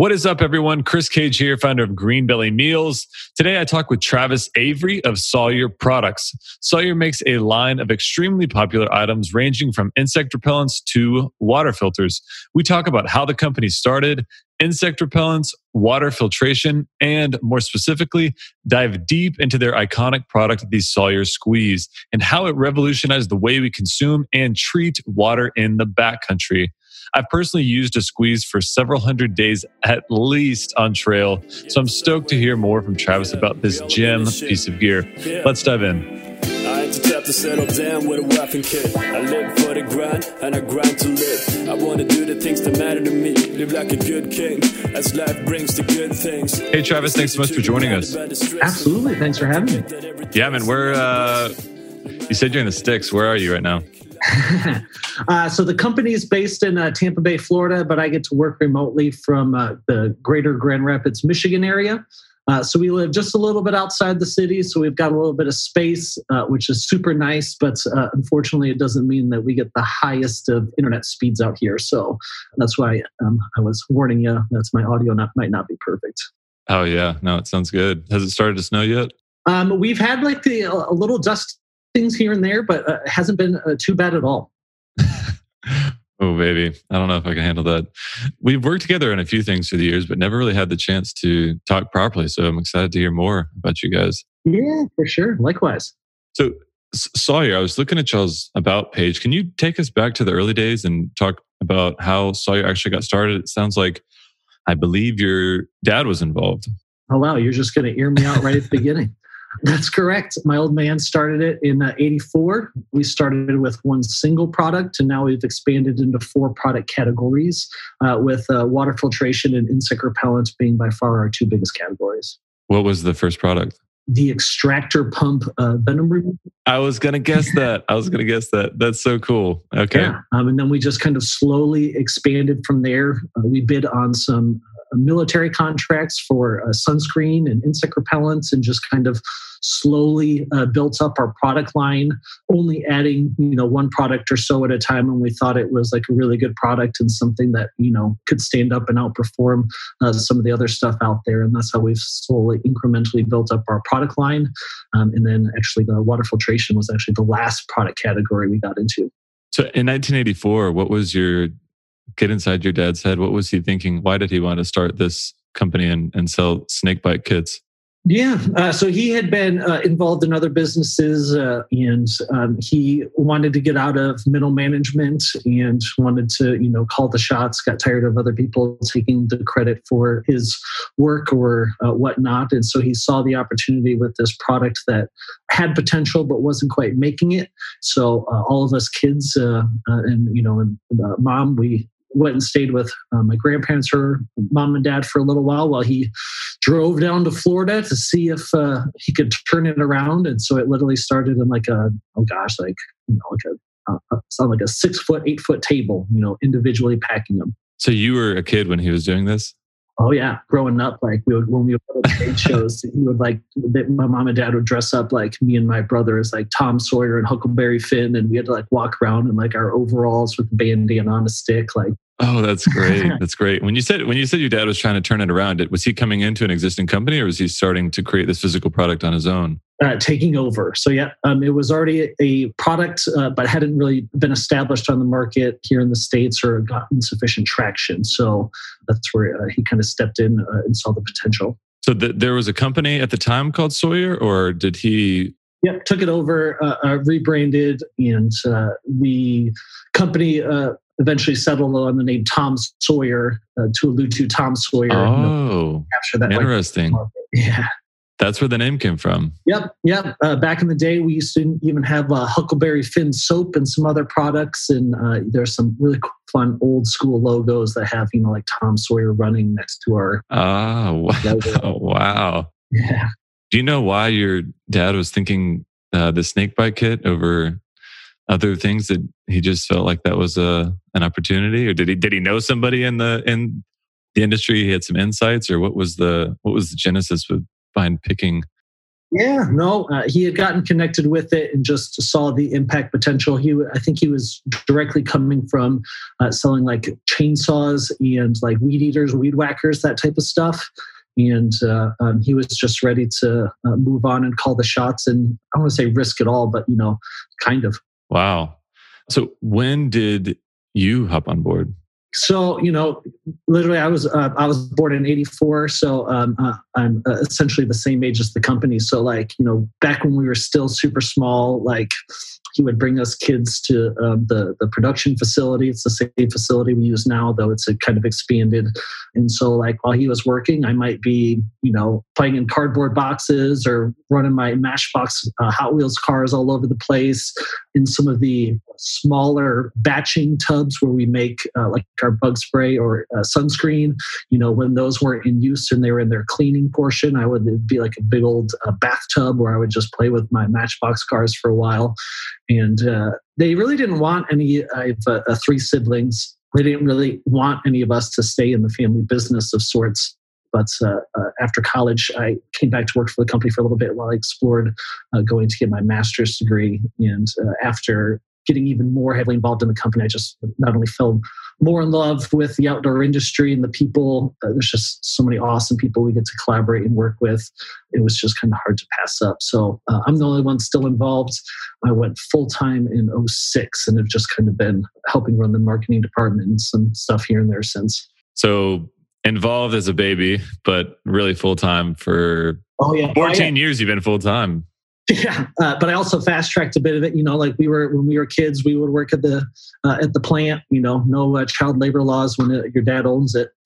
What is up, everyone? Chris Cage here, founder of Green Belly Meals. Today, I talk with Travis Avery of Sawyer Products. Sawyer makes a line of extremely popular items ranging from insect repellents to water filters. We talk about how the company started, insect repellents, water filtration, and more specifically, dive deep into their iconic product, the Sawyer Squeeze, and how it revolutionized the way we consume and treat water in the backcountry. I've personally used a squeeze for several hundred days at least on trail, so I'm stoked to hear more from Travis about this gem piece of gear. Let's dive in. I had to tap to settle down with a wife and kid. I live for the grind and I grind to live. I want to do the things that matter to me. Live like a good king as life brings the good things. Hey, Travis, thanks so much for joining us. Absolutely. Thanks for having me. Yeah, man, we're, uh, you said you're in the sticks. Where are you right now? uh, so the company is based in uh, Tampa Bay, Florida, but I get to work remotely from uh, the greater Grand Rapids, Michigan area. Uh, so we live just a little bit outside the city, so we've got a little bit of space, uh, which is super nice. But uh, unfortunately, it doesn't mean that we get the highest of internet speeds out here. So that's why um, I was warning you. That's my audio not, might not be perfect. Oh yeah, no, it sounds good. Has it started to snow yet? Um, we've had like the, a little dust things here and there, but uh, hasn't been uh, too bad at all. oh, baby. I don't know if I can handle that. We've worked together on a few things through the years, but never really had the chance to talk properly. So I'm excited to hear more about you guys. Yeah, for sure. Likewise. So, Sawyer, I was looking at y'all's about page. Can you take us back to the early days and talk about how Sawyer actually got started? It sounds like I believe your dad was involved. Oh, wow. You're just going to ear me out right at the beginning. That's correct. My old man started it in uh, 84. We started with one single product, and now we've expanded into four product categories, uh, with uh, water filtration and insect repellents being by far our two biggest categories. What was the first product? The extractor pump uh, venom removal. I was going to guess that. I was going to guess that. That's so cool. Okay. Yeah. Um, and then we just kind of slowly expanded from there. Uh, we bid on some military contracts for uh, sunscreen and insect repellents and just kind of slowly uh, built up our product line only adding you know one product or so at a time when we thought it was like a really good product and something that you know could stand up and outperform uh, some of the other stuff out there. And that's how we've slowly incrementally built up our product line. Um, and then actually the water filtration was actually the last product category we got into. So in 1984 what was your get inside your dad's head. What was he thinking? Why did he want to start this company and, and sell snake bite kits? Yeah, uh, so he had been uh, involved in other businesses, uh, and um, he wanted to get out of middle management and wanted to, you know, call the shots. Got tired of other people taking the credit for his work or uh, whatnot, and so he saw the opportunity with this product that had potential but wasn't quite making it. So uh, all of us kids uh, and you know, and mom, we went and stayed with uh, my grandparents, her mom and dad, for a little while while he drove down to Florida to see if uh, he could turn it around. And so it literally started in like a oh gosh, like you know, like a uh, sound like a six foot, eight foot table, you know, individually packing them. So you were a kid when he was doing this. Oh yeah, growing up, like we would when we would go to stage shows, he would like my mom and dad would dress up like me and my brother as like Tom Sawyer and Huckleberry Finn, and we had to like walk around in like our overalls with bandana on a stick, like Oh, that's great. That's great. When you said when you said your dad was trying to turn it around, was he coming into an existing company or was he starting to create this physical product on his own? Uh, taking over. So yeah, um, it was already a product, uh, but hadn't really been established on the market here in the states or gotten sufficient traction. So that's where uh, he kind of stepped in uh, and saw the potential. So th- there was a company at the time called Sawyer, or did he Yep, took it over, uh, uh, rebranded, and uh, the company uh, eventually settled on the name Tom Sawyer uh, to allude to Tom Sawyer. Oh, capture that. Interesting. Yeah. That's where the name came from. Yep, yep. Uh, back in the day, we used to even have uh, Huckleberry Finn soap and some other products, and uh, there's some really cool, fun old school logos that have you know like Tom Sawyer running next to our. Oh wow! wow. Yeah. Do you know why your dad was thinking uh, the snake bite kit over other things that he just felt like that was a an opportunity or did he did he know somebody in the in the industry he had some insights or what was the what was the genesis with behind picking Yeah, no, uh, he had gotten connected with it and just saw the impact potential. He, I think, he was directly coming from uh, selling like chainsaws and like weed eaters, weed whackers, that type of stuff. And uh, um, he was just ready to uh, move on and call the shots. And I don't want to say risk it all, but you know, kind of. Wow. So when did you hop on board? So you know literally i was uh, i was born in 84 so um, uh, i'm uh, essentially the same age as the company. So like you know back when we were still super small like he would bring us kids to um, the the production facility. It's the same facility we use now, though it's kind of expanded. And so, like while he was working, I might be, you know, playing in cardboard boxes or running my Matchbox uh, Hot Wheels cars all over the place. In some of the smaller batching tubs where we make uh, like our bug spray or uh, sunscreen, you know, when those weren't in use and they were in their cleaning portion, I would be like a big old uh, bathtub where I would just play with my Matchbox cars for a while and uh, they really didn't want any. I have uh, uh, three siblings. They didn't really want any of us to stay in the family business of sorts. But uh, uh, after college, I came back to work for the company for a little bit while I explored uh, going to get my master's degree. And after getting even more heavily involved in the company, I just not only fell more in love with the outdoor industry and the people. Uh, there's just so many awesome people we get to collaborate and work with. It was just kind of hard to pass up. So uh, I'm the only one still involved. I went full time in 06 and have just kind of been helping run the marketing department and some stuff here and there since. So involved as a baby, but really full time for oh, yeah. 14 oh, yeah. years you've been full time. Yeah, uh, but I also fast tracked a bit of it. You know, like we were when we were kids, we would work at the uh, at the plant. You know, no uh, child labor laws when it, your dad owns it.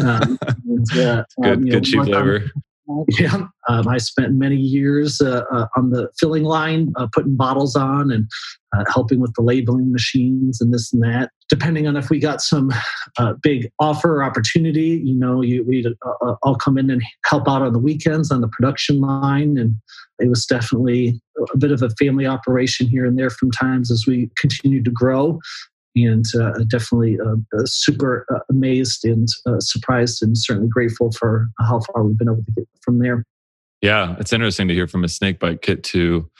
Um, uh, good, um, good cheap labor. Yeah, um, I spent many years uh, uh, on the filling line, uh, putting bottles on and uh, helping with the labeling machines and this and that. Depending on if we got some uh, big offer or opportunity, you know, you, we'd uh, all come in and help out on the weekends on the production line. And it was definitely a bit of a family operation here and there from times as we continued to grow and uh, definitely uh, uh, super uh, amazed and uh, surprised and certainly grateful for how far we've been able to get from there. Yeah, it's interesting to hear from a snake bite kit to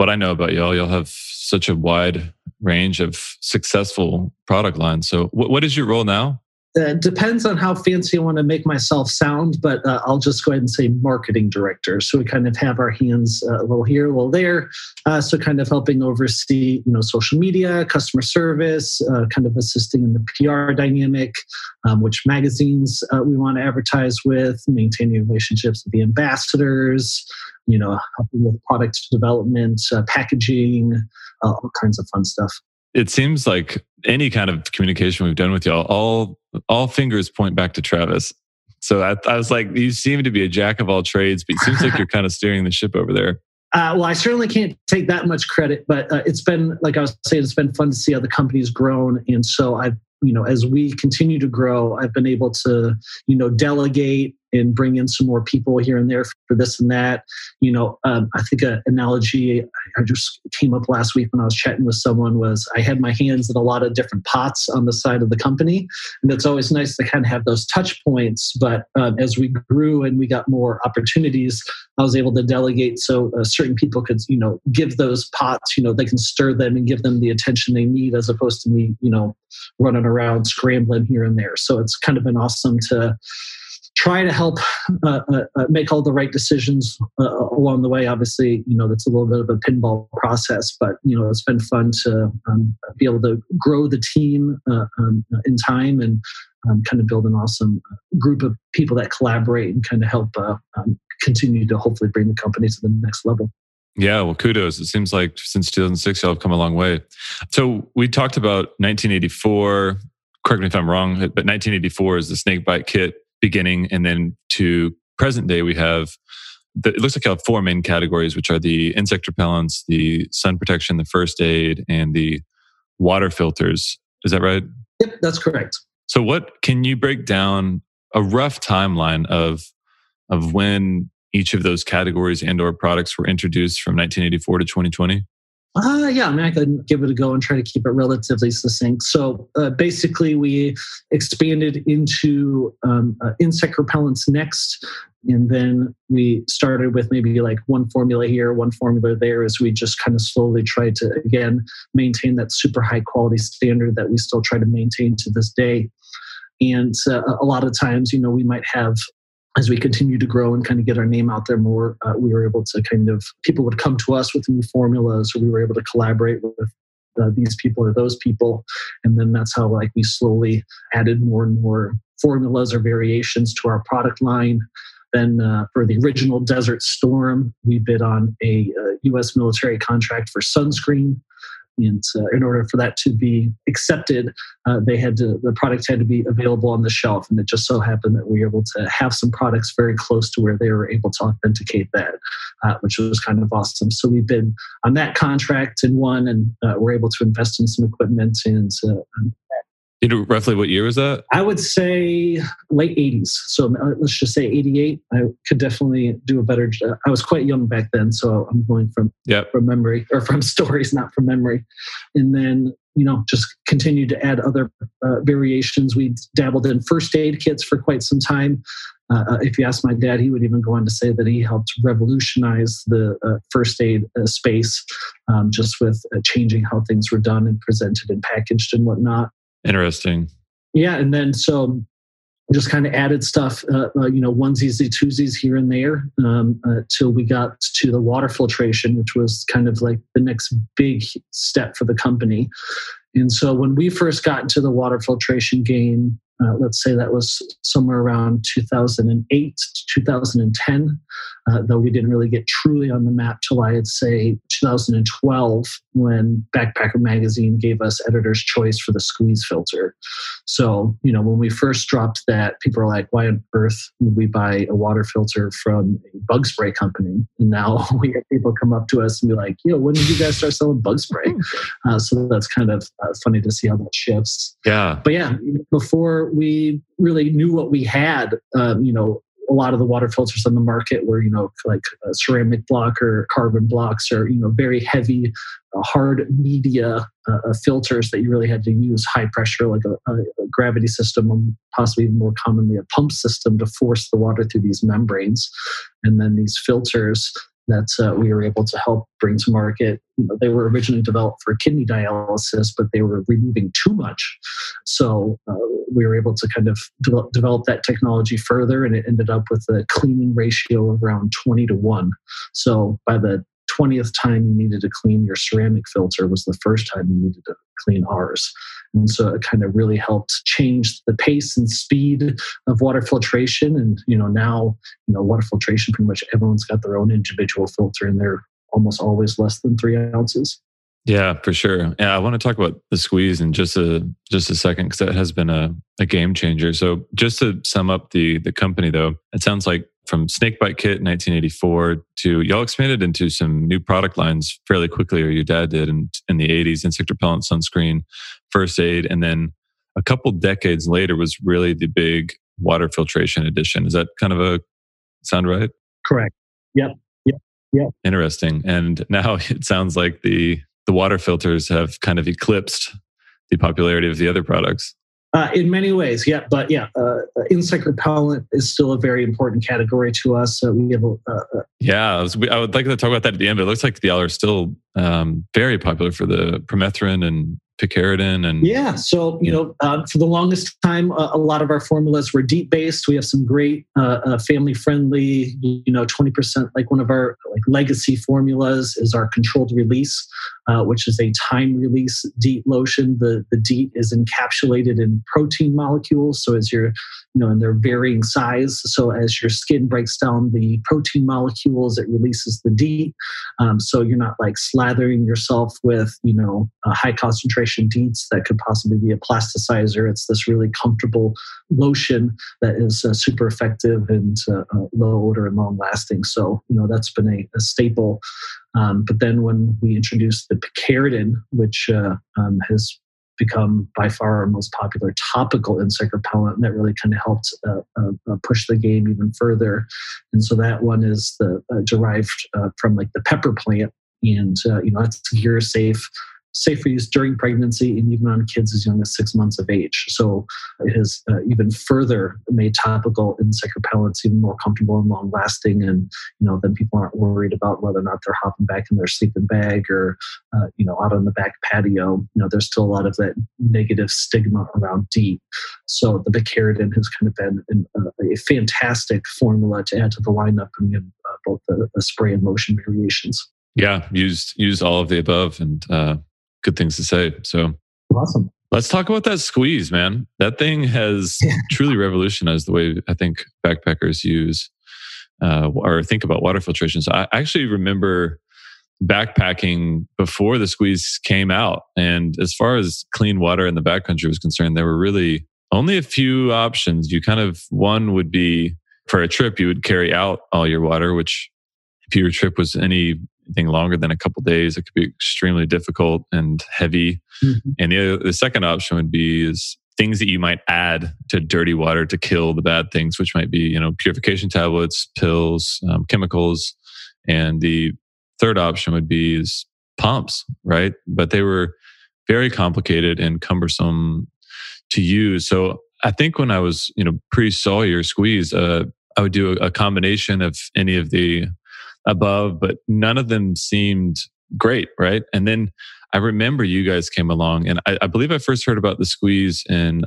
what I know about y'all. Y'all have such a wide range of successful product lines. So, what is your role now? Uh, depends on how fancy I want to make myself sound, but uh, I'll just go ahead and say marketing director. So we kind of have our hands uh, a little here, a little there. Uh, so kind of helping oversee, you know, social media, customer service, uh, kind of assisting in the PR dynamic, um, which magazines uh, we want to advertise with, maintaining relationships with the ambassadors, you know, helping with product development, packaging, all kinds of fun stuff it seems like any kind of communication we've done with y'all, all all fingers point back to Travis. So I, I was like, you seem to be a jack of all trades, but it seems like you're kind of steering the ship over there. Uh, well, I certainly can't take that much credit, but uh, it's been, like I was saying, it's been fun to see how the company's grown. And so I've you know as we continue to grow i've been able to you know delegate and bring in some more people here and there for this and that you know um, i think an analogy i just came up last week when i was chatting with someone was i had my hands in a lot of different pots on the side of the company and it's always nice to kind of have those touch points but um, as we grew and we got more opportunities i was able to delegate so uh, certain people could you know give those pots you know they can stir them and give them the attention they need as opposed to me you know running around scrambling here and there. So it's kind of been awesome to try to help uh, uh, uh, make all the right decisions uh, along the way. Obviously, you know that's a little bit of a pinball process, but you know it's been fun to um, be able to grow the team uh, um, in time and um, kind of build an awesome group of people that collaborate and kind of help uh, um, continue to hopefully bring the company to the next level. Yeah, well, kudos. It seems like since 2006, y'all have come a long way. So we talked about 1984. Correct me if I'm wrong, but 1984 is the snake bite kit beginning. And then to present day, we have the, it looks like you have four main categories, which are the insect repellents, the sun protection, the first aid, and the water filters. Is that right? Yep, that's correct. So, what can you break down a rough timeline of of when each of those categories and or products were introduced from 1984 to 2020? Uh, yeah, I mean, I could give it a go and try to keep it relatively succinct. So uh, basically, we expanded into um, uh, insect repellents next. and then we started with maybe like one formula here, one formula there, as we just kind of slowly tried to, again, maintain that super high quality standard that we still try to maintain to this day. And uh, a lot of times, you know, we might have as we continue to grow and kind of get our name out there more, uh, we were able to kind of people would come to us with new formulas, or we were able to collaborate with uh, these people or those people, and then that's how like we slowly added more and more formulas or variations to our product line. Then uh, for the original Desert Storm, we bid on a U.S. Uh, military contract for sunscreen. And uh, in order for that to be accepted, uh, they had to the product had to be available on the shelf, and it just so happened that we were able to have some products very close to where they were able to authenticate that, uh, which was kind of awesome. So we've been on that contract and won, and uh, we're able to invest in some equipment and uh, you know roughly what year was that? I would say late 80s. So uh, let's just say 88. I could definitely do a better job. I was quite young back then, so I'm going from yep. from memory or from stories, not from memory. And then you know just continued to add other uh, variations. We dabbled in first aid kits for quite some time. Uh, uh if you ask my dad, he would even go on to say that he helped revolutionize the uh, first aid uh, space um, just with changing how things were done and presented and packaged and whatnot. Interesting. Yeah, and then so just kind of added stuff, uh, uh, you know, onesies, twosies here and there, um, uh, till we got to the water filtration, which was kind of like the next big step for the company. And so when we first got into the water filtration game, uh, let's say that was somewhere around 2008 to 2010, uh, though we didn't really get truly on the map till I'd say 2012 when Backpacker Magazine gave us editor's choice for the squeeze filter. So, you know, when we first dropped that, people are like, why on earth would we buy a water filter from a bug spray company? And now we have people come up to us and be like, yo, when did you guys start selling bug spray? Uh, so that's kind of uh, funny to see how that shifts. Yeah. But yeah, before we really knew what we had, um, you know, a lot of the water filters on the market were, you know, like ceramic block or carbon blocks or, you know, very heavy, uh, hard media uh, uh, filters that you really had to use high pressure, like a, a, gravity system, or possibly more commonly a pump system to force the water through these membranes. And then these filters that uh, we were able to help bring to market. You know, they were originally developed for kidney dialysis, but they were removing too much. So uh, we were able to kind of develop, develop that technology further, and it ended up with a cleaning ratio of around 20 to 1. So by the 20th time you needed to clean your ceramic filter was the first time you needed to clean ours. And so it kind of really helped change the pace and speed of water filtration. And, you know, now, you know, water filtration, pretty much everyone's got their own individual filter and they're almost always less than three ounces. Yeah, for sure. Yeah, I want to talk about the squeeze in just a just a second because that has been a, a game changer. So just to sum up the the company though, it sounds like from Snakebite Kit in 1984 to y'all expanded into some new product lines fairly quickly, or your dad did in, in the 80s insect repellent, sunscreen, first aid. And then a couple decades later was really the big water filtration edition. Is that kind of a sound right? Correct. Yep. Yep. Yep. Interesting. And now it sounds like the the water filters have kind of eclipsed the popularity of the other products. Uh, in many ways, yeah, but yeah, uh, insect repellent is still a very important category to us. Uh, we have, uh, yeah, I, was, I, would like to talk about that at the end, but it looks like the are still um, very popular for the permethrin and picaridin and yeah so you know uh, for the longest time uh, a lot of our formulas were DEET based we have some great uh, uh family friendly you know 20% like one of our like legacy formulas is our controlled release uh, which is a time release DEET lotion. The the DEET is encapsulated in protein molecules so as you're you know and they're varying size. So as your skin breaks down the protein molecules it releases the DEET um, so you're not like slathering yourself with you know a high concentration lotion DEETs that could possibly be a plasticizer. It's this really comfortable lotion that is uh, super effective and uh, uh, low odor and long lasting. So, you know, that's been a, a staple. Um, but then when we introduced the picaridin, which uh, um, has become by far our most popular topical insect repellent, and that really kind of helped uh, uh, uh, push the game even further. And so that one is the uh, derived from like the pepper plant, and you know that's gear safe safe for use during pregnancy and even on kids as young as six months of age. So it has uh, even further made topical insect repellents even more comfortable and long lasting. And, you know, then people aren't worried about whether or not they're hopping back in their sleeping bag or, uh, you know, out on the back patio. You know, there's still a lot of that negative stigma around DEET. So the Picaridin has kind of been an, uh, a fantastic formula to add to the lineup and have uh, both the, the, spray and lotion variations. Yeah, used used all of the above and uh, good things to say. So awesome. Let's talk about that squeeze, man. That thing has truly revolutionized the way I think backpackers use uh, or think about water filtration. So I actually remember backpacking before the squeeze came out. And as far as clean water in the backcountry was concerned, there were really only a few options. You kind of, one would be for a trip, you would carry out all your water, which if your trip was any anything longer than a couple days, it could be extremely difficult and heavy. Mm-hmm. And the, the second option would be is things that you might add to dirty water to kill the bad things, which might be you know purification tablets, pills, um, chemicals, and the third option would be is pumps, right? But they were very complicated and cumbersome to use. So I think when I was you know pre Sawyer squeeze, uh, I would do a, a combination of any of the above, but none of them seemed great, right? And then I remember you guys came along, and I, I believe I first heard about the squeeze in.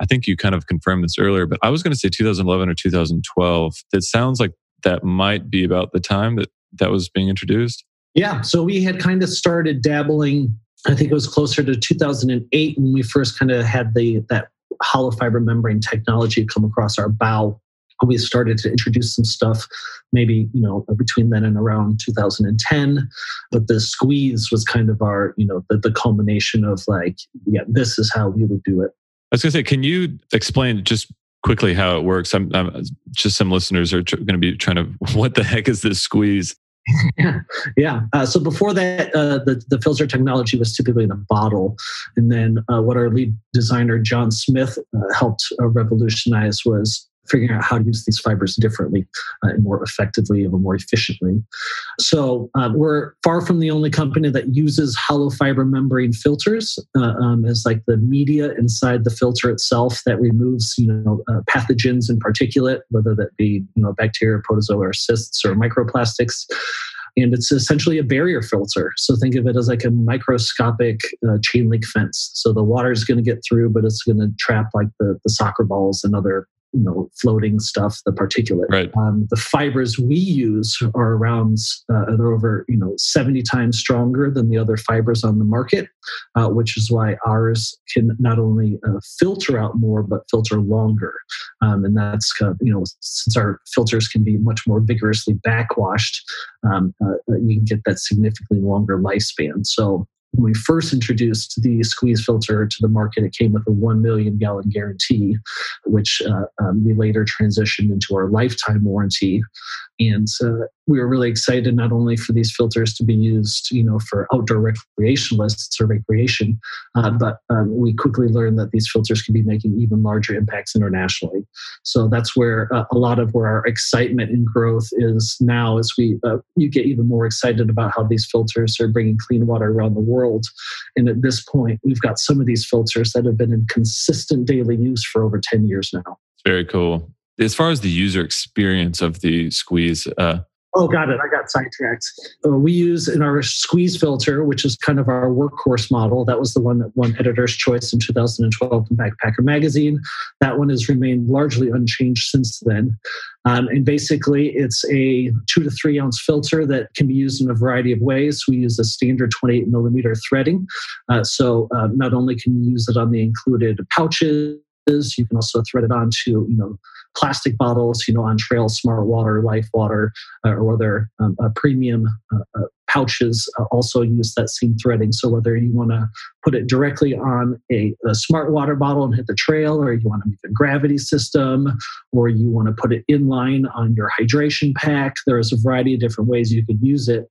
I think you kind of confirmed this earlier, but I was going to say 2011 or 2012. It sounds like that might be about the time that that was being introduced. Yeah, so we had kind of started dabbling. I think it was closer to 2008 when we first kind of had the that hollow fiber membrane technology come across our bow we started to introduce some stuff maybe you know between then and around 2010 but the squeeze was kind of our you know the, the culmination of like yeah this is how we would do it. I was going to say can you explain just quickly how it works? I'm, I'm just some listeners are tr- going to be trying to what the heck is this squeeze? Yeah, yeah. Uh, so before that, uh, the the filter technology was typically in a bottle, and then uh, what our lead designer John Smith uh, helped uh, revolutionize was figuring out how to use these fibers differently uh, and more effectively and more efficiently. So uh, we're far from the only company that uses hollow fiber membrane filters uh, um, as like the media inside the filter itself that removes you know uh, pathogens and particulate, whether that be you know bacteria, protozoa, or cysts or microplastics and it's essentially a barrier filter. So think of it as like a microscopic uh, chain link fence. So the water is going to get through, but it's going to trap like the, the soccer balls and other you know floating stuff the particulate. Right. um, the fibers we use are around uh, they're over you know 70 times stronger than the other fibers on the market uh, which is why ours can not only uh, filter out more but filter longer. Um, and that's you know since our filters can be much more vigorously backwashed um, uh, you can get that significantly longer lifespan. So when we first introduced the squeeze filter to the market, it came with a 1 million gallon guarantee, which uh, um, we later transitioned into our lifetime warranty. And uh, we were really excited not only for these filters to be used, you know, for outdoor recreationalists or recreation, uh, but um, we quickly learned that these filters can be making even larger impacts internationally. So that's where uh, a lot of where our excitement and growth is now, as we uh, you get even more excited about how these filters are bringing clean water around the world. And at this point, we've got some of these filters that have been in consistent daily use for over ten years now. Very cool as far as the user experience of the squeeze, uh, Oh, got it. I got sidetracked. Uh, we use in our squeeze filter, which is kind of our workhorse model. That was the one that won Editor's Choice in 2012 in Backpacker Magazine. That one has remained largely unchanged since then. Um, and basically, it's a two to three ounce filter that can be used in a variety of ways. We use a standard 28 millimeter threading. Uh, so uh, not only can you use it on the included pouches, you can also thread it onto, you know, plastic bottles, you know, on Trail Smart Water, Life Water, uh, or other um, uh, premium uh, uh pouches uh, also use that same threading. So whether you want to put it directly on a, a, smart water bottle and hit the trail, or you want to make a gravity system, or you want to put it in line on your hydration pack, there's a variety of different ways you could use it.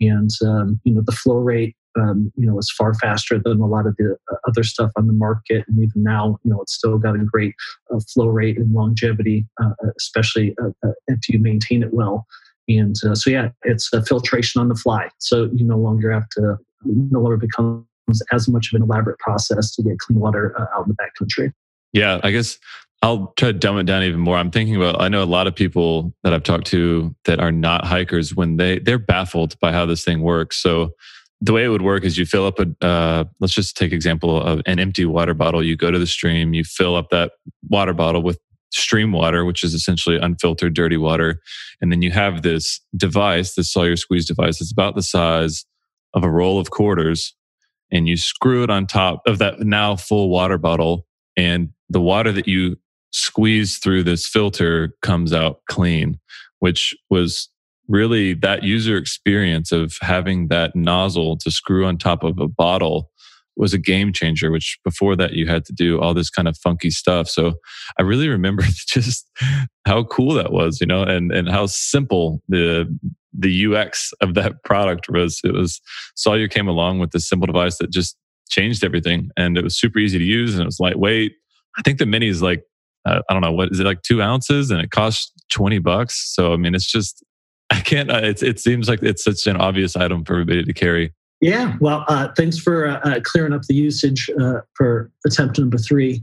And um, you know the flow rate um, you know, is far faster than a lot of the uh, other stuff on the market. And even now, you know, it's still got a great uh, flow rate and longevity, uh, uh especially uh, uh, if you maintain it well. And so, yeah, it's a filtration on the fly. So you no longer have to no longer becomes as much of an elaborate process to get clean water uh, out in the backcountry. Yeah, I guess I'll try to dumb it down even more. I'm thinking about I know a lot of people that I've talked to that are not hikers when they they're baffled by how this thing works. So the way it would work is you fill up a uh, let's just take example of an empty water bottle. You go to the stream, you fill up that water bottle with stream water, which is essentially unfiltered dirty water, and then you have this device, this Sawyer squeeze device. It's about the size of a roll of quarters, and you screw it on top of that now full water bottle, and the water that you squeeze through this filter comes out clean, which was really that user experience of having that nozzle to screw on top of a bottle was a game changer which before that you had to do all this kind of funky stuff. So i really remember just how cool that was you know and and how simple the the ux of that product was. It was sawyer came along with this simple device that just changed everything and it was super easy to use and it was lightweight. I think the mini is like uh, I don't know what is it like two ounces and it costs 20 bucks. So, I mean, it's just, I can't, uh, it, it seems like it's such an obvious item for everybody to carry. Yeah. Well, uh, thanks for uh, uh clearing up the usage uh, for attempt number three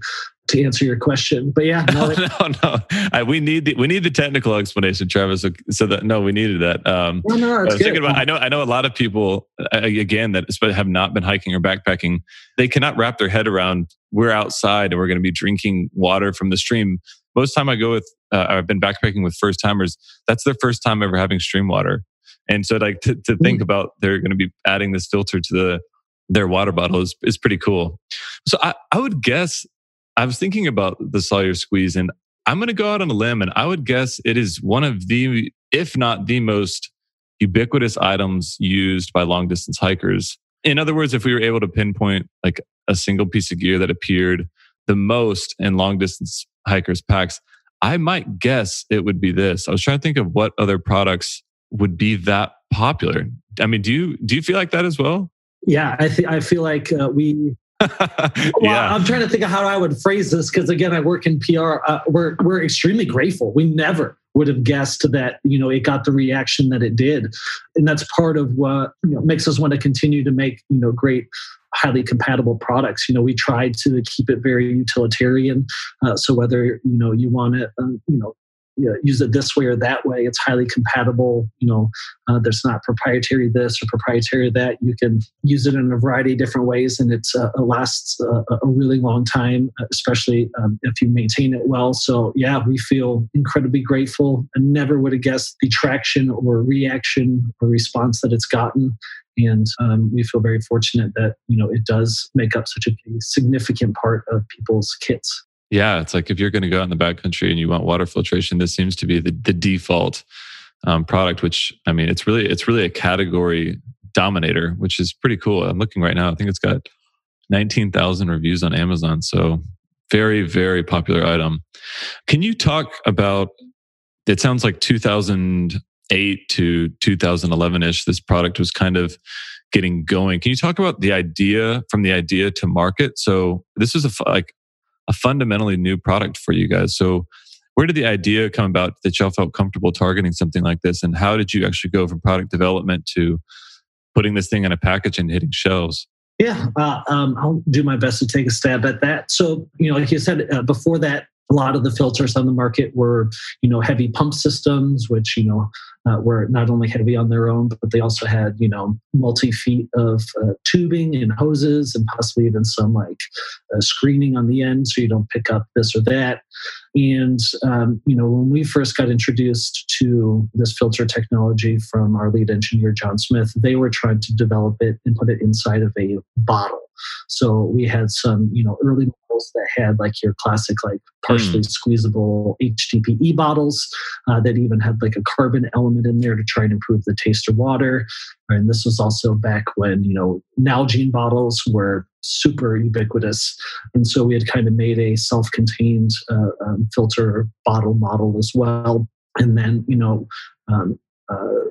to answer your question. But yeah, no, no, no. I, we need the, we need the technical explanation, Travis. So, so that no, we needed that. Um, no, no, I, about, I know I know a lot of people uh, again that have not been hiking or backpacking. They cannot wrap their head around we're outside and we're going to be drinking water from the stream. Most time I go with uh, I've been backpacking with first timers. That's their first time ever having stream water, and so like to, to think mm. about they're going to be adding this filter to the their water bottle is, is pretty cool. So I, I would guess I was thinking about the Sawyer squeeze, and I'm going to go out on a limb, and I would guess it is one of the, if not the most ubiquitous items used by long distance hikers. In other words, if we were able to pinpoint like a single piece of gear that appeared the most in long distance hikers' packs, I might guess it would be this. I was trying to think of what other products would be that popular. I mean, do you do you feel like that as well? Yeah, I think I feel like uh, we well, yeah. I'm trying to think of how I would phrase this because again, I work in PR. Uh, we're we're extremely grateful. We never would have guessed that you know it got the reaction that it did, and that's part of what you know, makes us want to continue to make you know great highly compatible products. You know, we tried to keep it very utilitarian. Uh, so whether you know you want it, um, you know, you know, use it this way or that way. It's highly compatible. You know, uh, there's not proprietary this or proprietary that. You can use it in a variety of different ways, and it's uh, it lasts uh, a really long time, especially um, if you maintain it well. So yeah, we feel incredibly grateful, and never would have guessed the traction or reaction or response that it's gotten. And um, we feel very fortunate that you know it does make up such a significant part of people's kits. Yeah, it's like if you're going to go out in the backcountry and you want water filtration, this seems to be the, the default um, product. Which I mean, it's really it's really a category dominator, which is pretty cool. I'm looking right now. I think it's got 19,000 reviews on Amazon. So very very popular item. Can you talk about? It sounds like 2008 to 2011 ish. This product was kind of getting going. Can you talk about the idea from the idea to market? So this is a like a fundamentally new product for you guys. So, where did the idea come about that y'all felt comfortable targeting something like this? And how did you actually go from product development to putting this thing in a package and hitting shelves? Yeah, uh, um, I'll do my best to take a stab at that. So, you know, like you said, uh, before that, a lot of the filters on the market were, you know, heavy pump systems, which, you know, uh, were not only heavy on their own, but they also had, you know, multi feet of uh, tubing and hoses and possibly even some like uh, screening on the end so you don't pick up this or that. And, um, you know, when we first got introduced to this filter technology from our lead engineer, John Smith, they were trying to develop it and put it inside of a bottle. So we had some, you know, early models that had like your classic, like partially mm. squeezable HDPE bottles uh, that even had like a carbon element in there to try and improve the taste of water. And this was also back when, you know, Nalgene bottles were super ubiquitous. And so we had kind of made a self contained uh, um, filter bottle model as well. And then, you know, um, uh,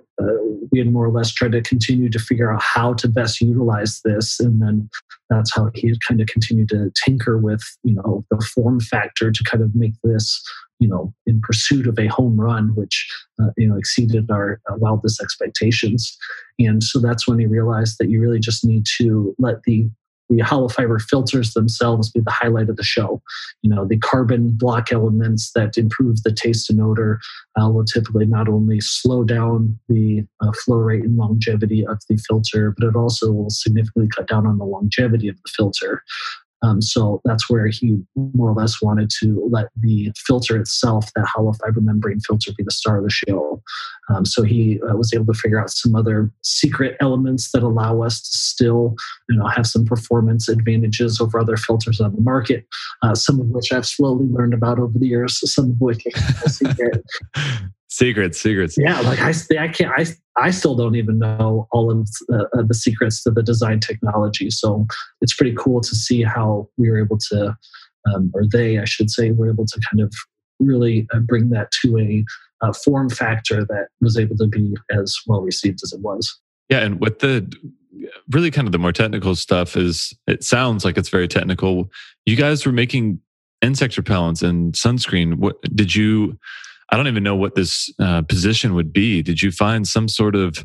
we had more or less tried to continue to figure out how to best utilize this. And then that's how he had kind of continued to tinker with, you know, the form factor to kind of make this, you know, in pursuit of a home run, which, uh, you know, exceeded our uh, wildest expectations. And so that's when he realized that you really just need to let the the hollow fiber filters themselves be the highlight of the show. You know, the carbon block elements that improve the taste and odor uh, will typically not only slow down the uh, flow rate and longevity of the filter, but it also will significantly cut down on the longevity of the filter. Um, so that's where he more or less wanted to let the filter itself, that hollow fiber membrane filter, be the star of the show. Um, so he uh, was able to figure out some other secret elements that allow us to still, you know, have some performance advantages over other filters on the market. Uh, some of which I've slowly learned about over the years. Some of which secret. secrets, secrets. Yeah, like I, I can't. I, I still don't even know all of the, uh, the secrets to the design technology. So it's pretty cool to see how we were able to, um, or they, I should say, were able to kind of really uh, bring that to a, a form factor that was able to be as well received as it was. Yeah, and with the really kind of the more technical stuff is it sounds like it's very technical. You guys were making insect repellents and sunscreen. What did you? I don't even know what this uh, position would be. Did you find some sort of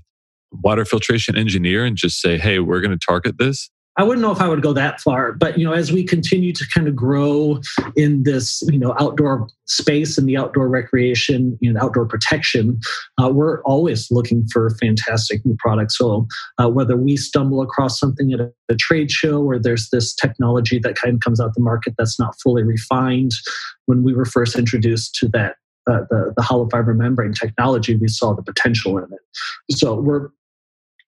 water filtration engineer and just say, "Hey, we're going to target this"? I wouldn't know if I would go that far, but you know, as we continue to kind of grow in this, you know, outdoor space and the outdoor recreation and outdoor protection, uh, we're always looking for fantastic new products. So uh, whether we stumble across something at a, a, trade show or there's this technology that kind of comes out the market that's not fully refined, when we were first introduced to that uh, the, the hollow fiber membrane technology, we saw the potential in it. So we're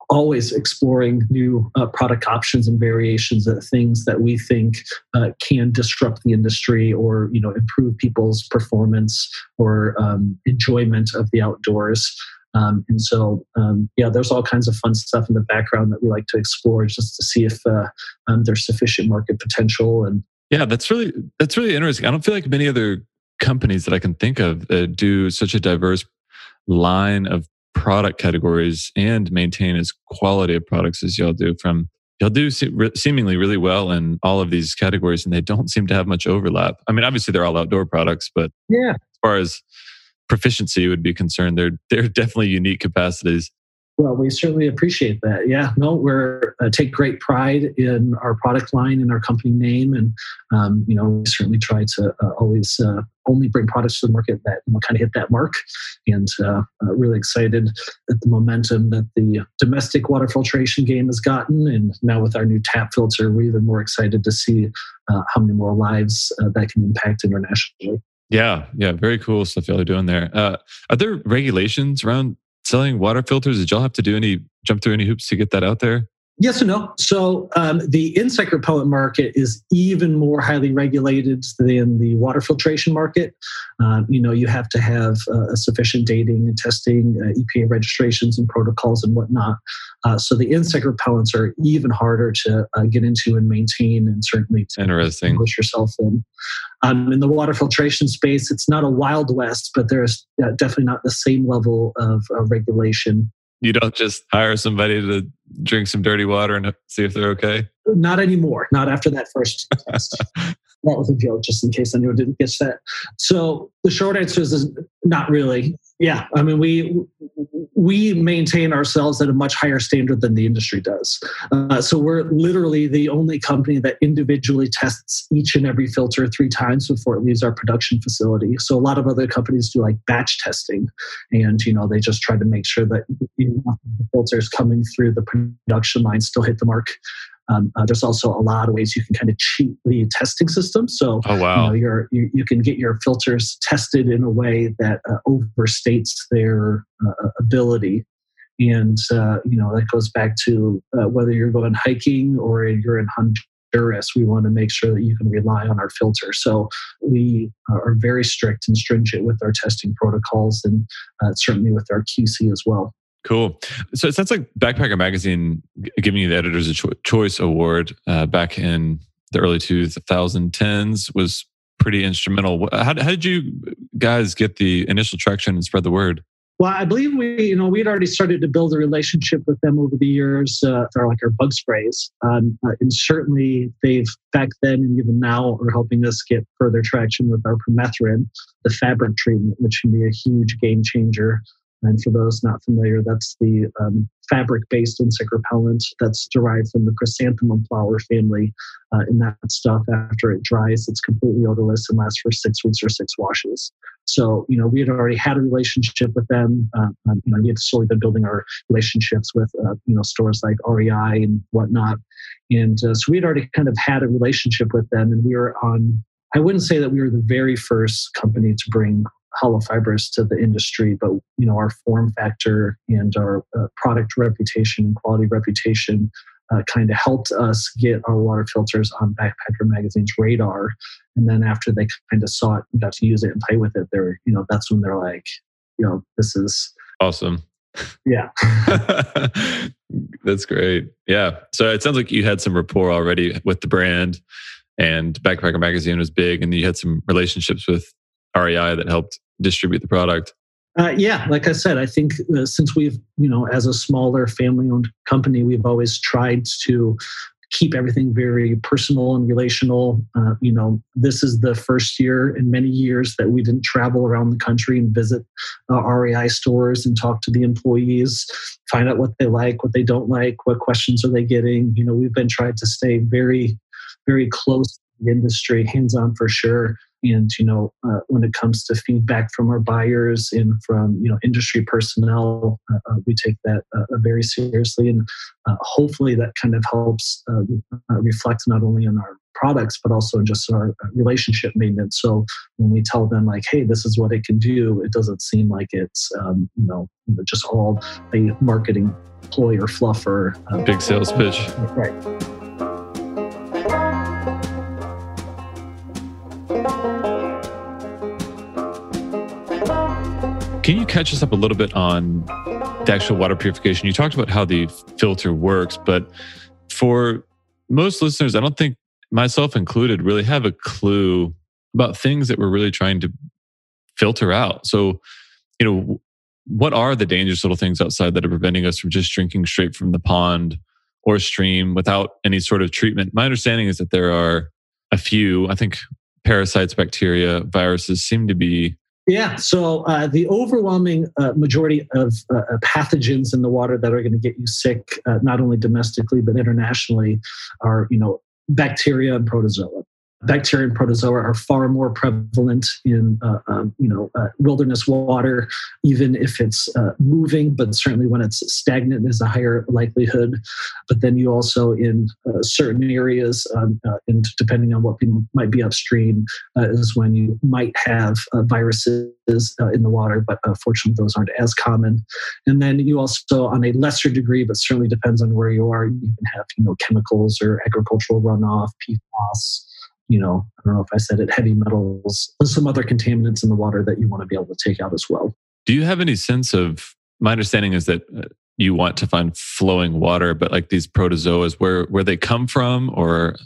always exploring new uh, product options and variations of things that we think uh, can disrupt the industry or you know improve people's performance or um, enjoyment of the outdoors. Um, and so, um, yeah, there's all kinds of fun stuff in the background that we like to explore just to see if uh, um, there's sufficient market potential. And yeah, that's really that's really interesting. I don't feel like many other companies that I can think of that do such a diverse line of product categories and maintain as quality of products as y'all do from y'all do seemingly really well in all of these categories and they don't seem to have much overlap. I mean obviously they're all outdoor products but yeah. as far as proficiency would be concerned they're they're definitely unique capacities well, we certainly appreciate that. Yeah, no, we're uh, take great pride in our product line and our company name, and um, you know, we certainly try to uh, always uh, only bring products to the market that you know, kind of hit that mark. And uh, uh, really excited at the momentum that the domestic water filtration game has gotten, and now with our new tap filter, we're even more excited to see uh, how many more lives that can impact internationally. Yeah, yeah, very cool stuff y'all are doing there. Uh, are there regulations around selling water filters? Did y'all have to do any jump through any hoops to get that out there? Yes and no. So um, the insect repellent market is even more highly regulated than the water filtration market. Um, you know, you have to have uh, sufficient dating and testing, uh, EPA registrations and protocols and whatnot. Uh, so the insect repellents are even harder to uh, get into and maintain, and certainly to Interesting. push yourself in. Um, in the water filtration space, it's not a wild west, but there's uh, definitely not the same level of regulation you don't just hire somebody to drink some dirty water and see if they're okay? Not anymore. Not after that first test. that was a joke, just in case anyone didn't get that. So the short answer is not really. Yeah, I mean we we maintain ourselves at a much higher standard than the industry does. Uh, so we're literally the only company that individually tests each and every filter three times before it leaves our production facility. So a lot of other companies do like batch testing, and you know they just try to make sure that the filters coming through the production line still hit the mark. Um, uh, there's also a lot of ways you can kind of cheat the testing system. So oh, wow. you, know, you, you, can get your filters tested in a way that uh, overstates their uh, ability. And, uh, you know, that goes back to uh, whether you're going hiking or you're in Honduras, we want to make sure that you can rely on our filter. So we are very strict and stringent with our testing protocols and uh, certainly with our QC as well. Cool. So it sounds like Backpacker Magazine giving you the Editor's Cho- Choice Award uh, back in the early 2010s was pretty instrumental. How, how, did you guys get the initial traction and spread the word? Well, I believe we, you know, we had already started to build a relationship with them over the years uh, for like our bug sprays, um, uh, and certainly they've back then and even now are helping us get further traction with our permethrin, the fabric treatment, which can be a huge game changer And for those not familiar, that's the um, fabric based insect repellent that's derived from the chrysanthemum flower family. Uh, and that stuff, after it dries, it's completely odorless and lasts for six weeks or six washes. So, you know, we had already had a relationship with them. Uh, um, you know, we had slowly been building our relationships with, uh, you know, stores like REI and whatnot. And uh, so we had already kind of had a relationship with them. And we were on, I wouldn't say that we were the very first company to bring hollow fibers to the industry, but you know our form factor and our uh, product reputation and quality reputation uh, kind of helped us get our water filters on Backpacker Magazine's radar. And then after they kind of saw it and got to use it and play with it, they're you know that's when they're like, you know, this is awesome. Yeah. That's great. Yeah. So it sounds like you had some rapport already with the brand and Backpacker Magazine was big and you had some relationships with REI that helped distribute the product? Uh, yeah, like I said, I think uh, since we've, you know, as a smaller family owned company, we've always tried to keep everything very personal and relational. Uh, you know, this is the first year in many years that we didn't travel around the country and visit uh, REI stores and talk to the employees, find out what they like, what they don't like, what questions are they getting. You know, we've been trying to stay very, very close to the industry, hands on for sure and you know uh, when it comes to feedback from our buyers and from you know industry personnel uh, uh we take that uh, uh, very seriously. And uh, hopefully that kind of helps reflect not only on our products but also just our relationship maintenance. So when we tell them like hey this is what it can do it doesn't seem like it's um, you, know, just all a marketing ploy or fluff fluffer big sales pitch. right Can you catch us up a little bit on the actual water purification? You talked about how the filter works, but for most listeners, I don't think myself included really have a clue about things that we're really trying to filter out. So, you know, what are the dangerous little things outside that are preventing us from just drinking straight from the pond or stream without any sort of treatment? My understanding is that there are a few, I think parasites, bacteria, viruses seem to be yeah, so uh, the overwhelming uh, majority of uh, uh pathogens in the water that are going to get you sick, uh, not only domestically but internationally, are you know bacteria and protozoa bacteria and protozoa are far more prevalent in uh, um, you know uh, wilderness water, even if it's uh, moving. But certainly when it's stagnant, is a higher likelihood. But then you also in uh, certain areas, um, uh, and depending on what might be upstream, uh, is when you might have viruses in the water. But fortunately, those aren't as common. And then you also, on a lesser degree, but certainly depends on where you are, you can have you know chemicals or agricultural runoff, PFAS you know, I don't know if I said it, heavy metals, some other contaminants in the water that you want to be able to take out as well. Do you have any sense of? My understanding is that uh, you want to find flowing water, but like these protozoas, where where they come from, or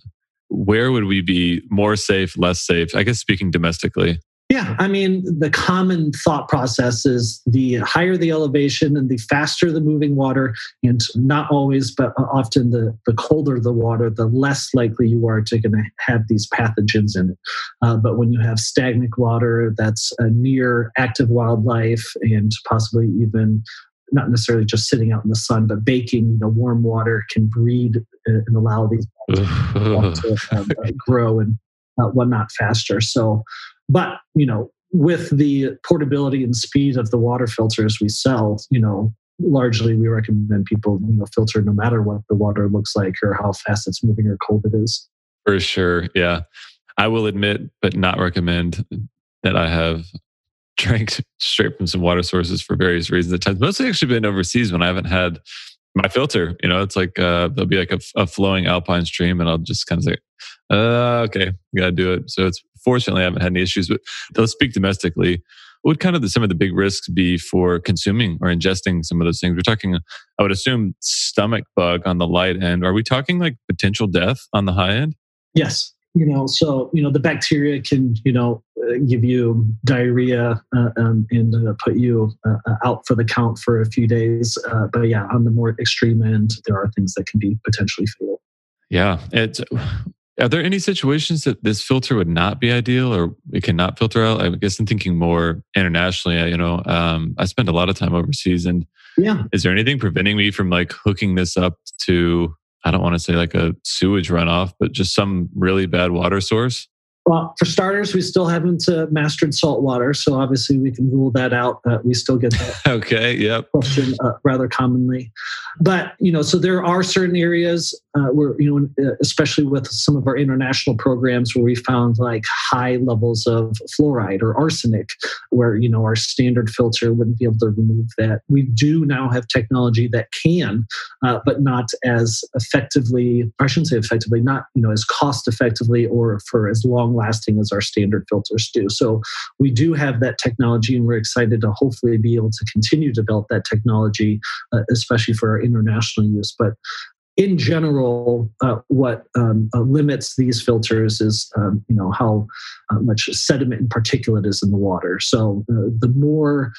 where would we be more safe, less safe? I guess speaking domestically. Yeah, I mean, the common thought process is the higher the elevation and the faster the moving water, and not always, but often the, the colder the water, the less likely you are to going to have these pathogens in it. Uh, but when you have stagnant water that's uh, near active wildlife and possibly even not necessarily just sitting out in the sun, but baking, you know, warm water can breed uh, and allow these to um, grow and uh, whatnot faster. So but, you know, with the portability and speed of the water filters we sell, you know, largely we recommend people, you know, filter no matter what the water looks like or how fast it's moving or cold it is. For sure. Yeah. I will admit, but not recommend that I have drank straight from some water sources for various reasons at times. Mostly actually been overseas when I haven't had my filter. You know, it's like uh, there'll be like a, a flowing alpine stream, and I'll just kind of say, uh, "Okay, gotta do it." So it's fortunately I haven't had any issues. But let's speak domestically. What would kind of the, some of the big risks be for consuming or ingesting some of those things? We're talking, I would assume, stomach bug on the light end. Are we talking like potential death on the high end? Yes. You know, so you know the bacteria can you know uh, give you diarrhea uh, um, and uh, put you uh, uh, out for the count for a few days. Uh, but yeah, on the more extreme end, there are things that can be potentially fatal. Yeah, it's Are there any situations that this filter would not be ideal or it cannot filter out? I guess I'm thinking more internationally. You know, um, I spend a lot of time overseas, and yeah, is there anything preventing me from like hooking this up to? I don't want to say like a sewage runoff, but just some really bad water source. Well, for starters, we still haven't uh, mastered salt water, so obviously we can rule that out. Uh, we still get that okay, yep. question uh, rather commonly. But you know, so there are certain areas uh, where you know, uh, especially with some of our international programs, where we found like high levels of fluoride or arsenic, where you know our standard filter wouldn't be able to remove that. We do now have technology that can, uh, but not as effectively. I shouldn't say effectively, not you know as cost effectively or for as long lasting as our standard filters do. So we do have that technology, and we're excited to hopefully be able to continue to develop that technology, uh, especially for our international use. But in general, uh, what um, uh, limits these filters is, um, you know, how uh, much sediment and particulate is in the water. So uh, the more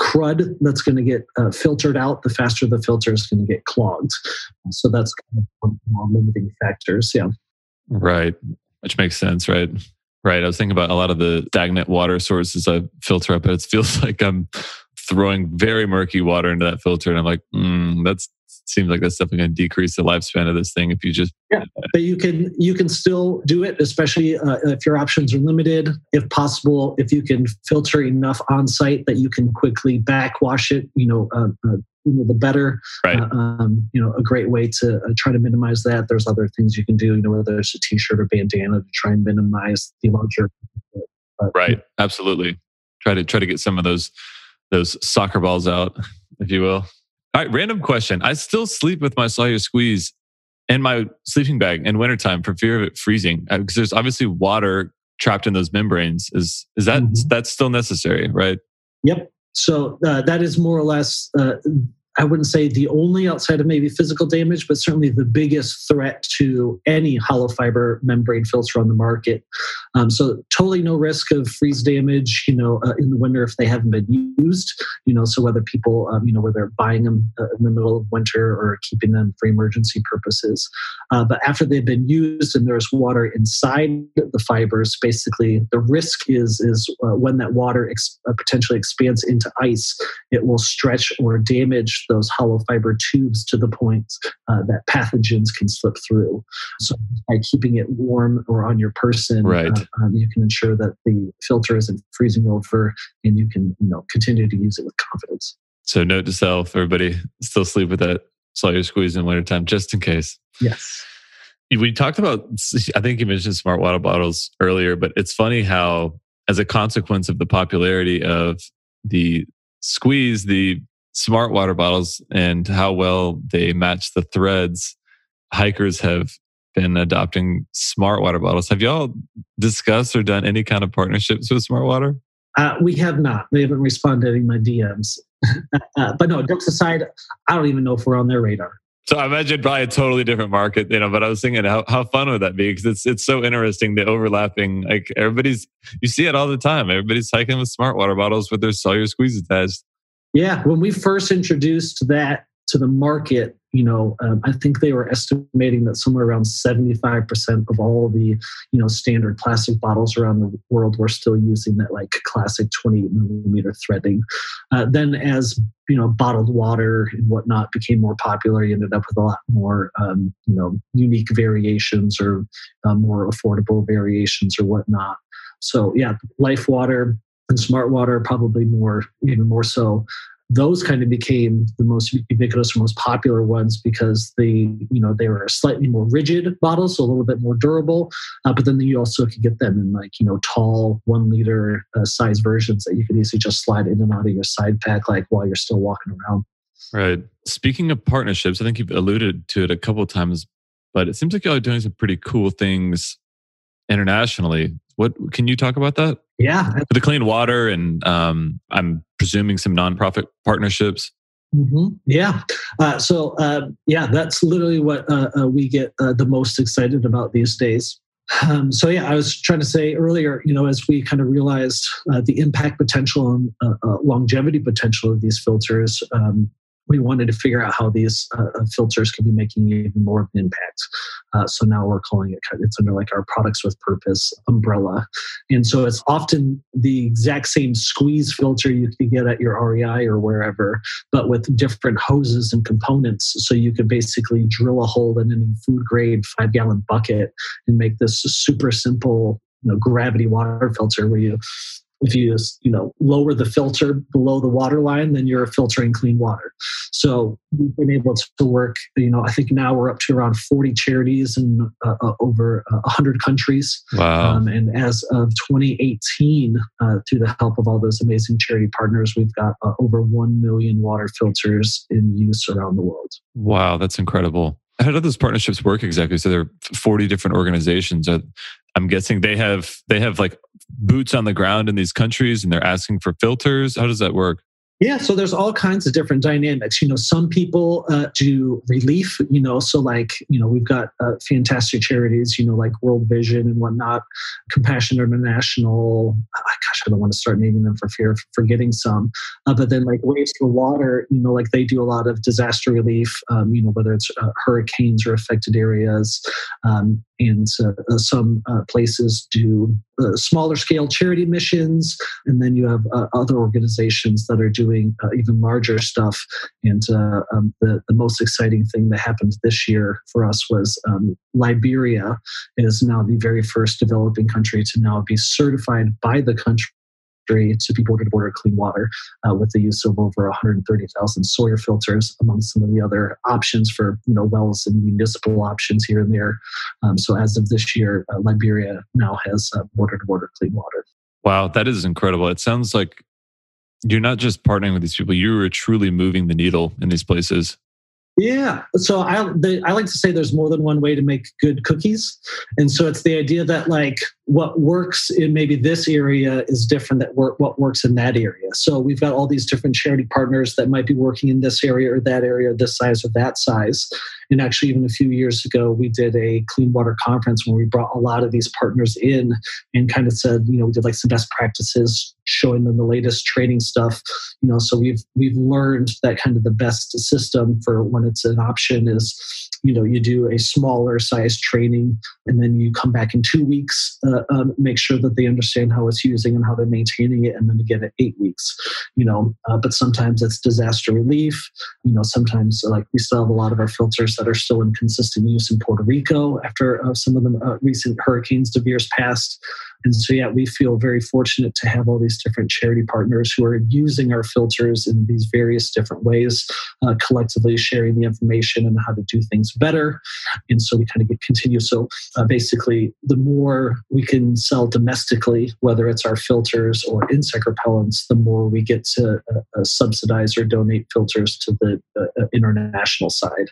crud that's going to get uh, filtered out, the faster the filter is going to get clogged. So that's kind of one of the limiting factors. Yeah. Right. Which makes sense, right? Right. I was thinking about a lot of the stagnant water sources I filter up, but it feels like I'm throwing very murky water into that filter. And I'm like, mm, that's seems like that's definitely going to decrease the lifespan of this thing if you just yeah but you can you can still do it especially uh, if your options are limited if possible if you can filter enough on site that you can quickly backwash it you know uh, uh, the better. Right. Uh, um, you know, a great way to uh, try to minimize that. There's other things you can do. You know, whether it's a T-shirt or bandana to try and minimize the larger. But, right. Absolutely. Try to try to get some of those those soccer balls out, if you will. All right. Random question. I still sleep with my Sawyer squeeze in my sleeping bag in wintertime for fear of it freezing because uh, there's obviously water trapped in those membranes. Is is that mm-hmm. that's still necessary? Right. Yep. So uh, that is more or less uh, I wouldn't say the only outside of maybe physical damage, but certainly the biggest threat to any hollow fiber membrane filter on the market. Um, so totally no risk of freeze damage, you know, uh, in the winter if they haven't been used, you know, so whether people, um, you know, whether they're buying them uh, in the middle of winter or keeping them for emergency purposes. Uh, but after they've been used and there's water inside the fibers, basically the risk is, is uh, when that water ex- uh, potentially expands into ice, it will stretch or damage those hollow fiber tubes to the point uh, that pathogens can slip through. So by keeping it warm or on your person, right. Uh, um, you can ensure that the filter isn't freezing over, and you can you know continue to use it with confidence. So note to self: everybody still sleep with that Sawyer squeeze in wintertime, just in case. Yes. We talked about, I think you mentioned smart water bottles earlier, but it's funny how, as a consequence of the popularity of the squeeze, the smart water bottles and how well they match the threads, hikers have been adopting smart water bottles. Have y'all discussed or done any kind of partnerships with smart water? Uh, we have not. They haven't responded to my DMs. uh, but no, jokes aside, I don't even know if we're on their radar. So I imagine probably a totally different market, you know. But I was thinking, how, how fun would that be? Because it's it's so interesting the overlapping. Like everybody's, you see it all the time. Everybody's hiking with smart water bottles with their Sawyer squeeze attached. Yeah, when we first introduced that to the market, you know, um, I think they were estimating that somewhere around 75% of all the, you know, standard plastic bottles around the world were still using that like classic 28 millimeter threading. Uh, then as, you know, bottled water and whatnot became more popular, you ended up with a lot more, um, you know, unique variations or uh, more affordable variations or whatnot. So yeah, Life Water, and smart water probably more even more so. Those kind of became the most ubiquitous or most popular ones because they you know they were slightly more rigid bottles so a little bit more durable uh, but then you also could get them in like you know tall one liter uh, size versions that you could easily just slide in and out of your side pack like while you're still walking around. Right. Speaking of partnerships i think you've alluded to it a couple times but it seems like y'all are doing some pretty cool things internationally what can you talk about that? Yeah, the clean water, and um, I'm presuming some nonprofit partnerships. Mm-hmm. Yeah. Uh, so, uh, yeah, that's literally what uh, uh we get uh, the most excited about these days. Um, so, yeah, I was trying to say earlier, you know, as we kind of realized uh, the impact potential and longevity potential of these filters, um, we wanted to figure out how these uh, uh, filters could be making even more of an impact. Uh, so now we're calling it, it's under like our products with purpose umbrella. And so it's often the exact same squeeze filter you could get at your REI or wherever, but with different hoses and components. So you could basically drill a hole in any food grade five gallon bucket and make this super simple you know, gravity water filter where you if you just you know lower the filter below the water line then you're filtering clean water so we've been able to work you know i think now we're up to around 40 charities in uh, uh, over uh, 100 countries wow. Um, and as of 2018 uh, through the help of all those amazing charity partners we've got uh, over 1 million water filters in use around the world wow that's incredible how do those partnerships work exactly? So there are 40 different organizations. I'm guessing they have they have like boots on the ground in these countries and they're asking for filters. How does that work? Yeah, so there's all kinds of different dynamics. You know, some people uh, do relief. You know, so like you know we've got uh, fantastic charities. You know, like World Vision and whatnot, Compassion International. Oh, gosh, I don't want to start naming them for fear of forgetting some. Uh, but then like Waves for Water. You know, like they do a lot of disaster relief. Um, you know, whether it's uh, hurricanes or affected areas. Um, and uh, some uh, places do smaller scale charity missions, and then you have other organizations that are doing uh, even larger stuff. And uh, um, the, the most exciting thing that happened this year for us was um, Liberia is now the very first developing country to now be certified by the country to be border to border clean water uh, with the use of over 130,000 Sawyer filters, among some of the other options for you know wells and municipal options here and there. Um, so as of this year, uh, Liberia now has border to border clean water. Wow, that is incredible. It sounds like you're not just partnering with these people; you are truly moving the needle in these places. Yeah. So I I like to say there's more than one way to make good cookies, and so it's the idea that like what works in maybe this area is different work what works in that area. So we've got all these different charity partners that might be working in this area or that area, this size or that size. And actually, even a few years ago, we did a clean water conference where we brought a lot of these partners in and kind of said, you know, we did like some best practices, showing them the latest training stuff. You know, so we've we've learned that kind of the best system for when it's an option is you know you do a smaller size training and then you come back in two weeks uh, um, make sure that they understand how it's using and how they're maintaining it and then again at eight weeks you know uh, but sometimes it's disaster relief. You know sometimes like we still have a lot of our filters that are still in consistent use in puerto rico after uh, some of the uh, recent hurricanes de Vere's passed and so, yeah, we feel very fortunate to have all these different charity partners who are using our filters in these various different ways, uh, collectively sharing the information and how to do things better. And so we kind of get continue. So uh, basically, the more we can sell domestically, whether it's our filters or insect repellents, the more we get to uh, uh subsidize or donate filters to the uh, uh, international side.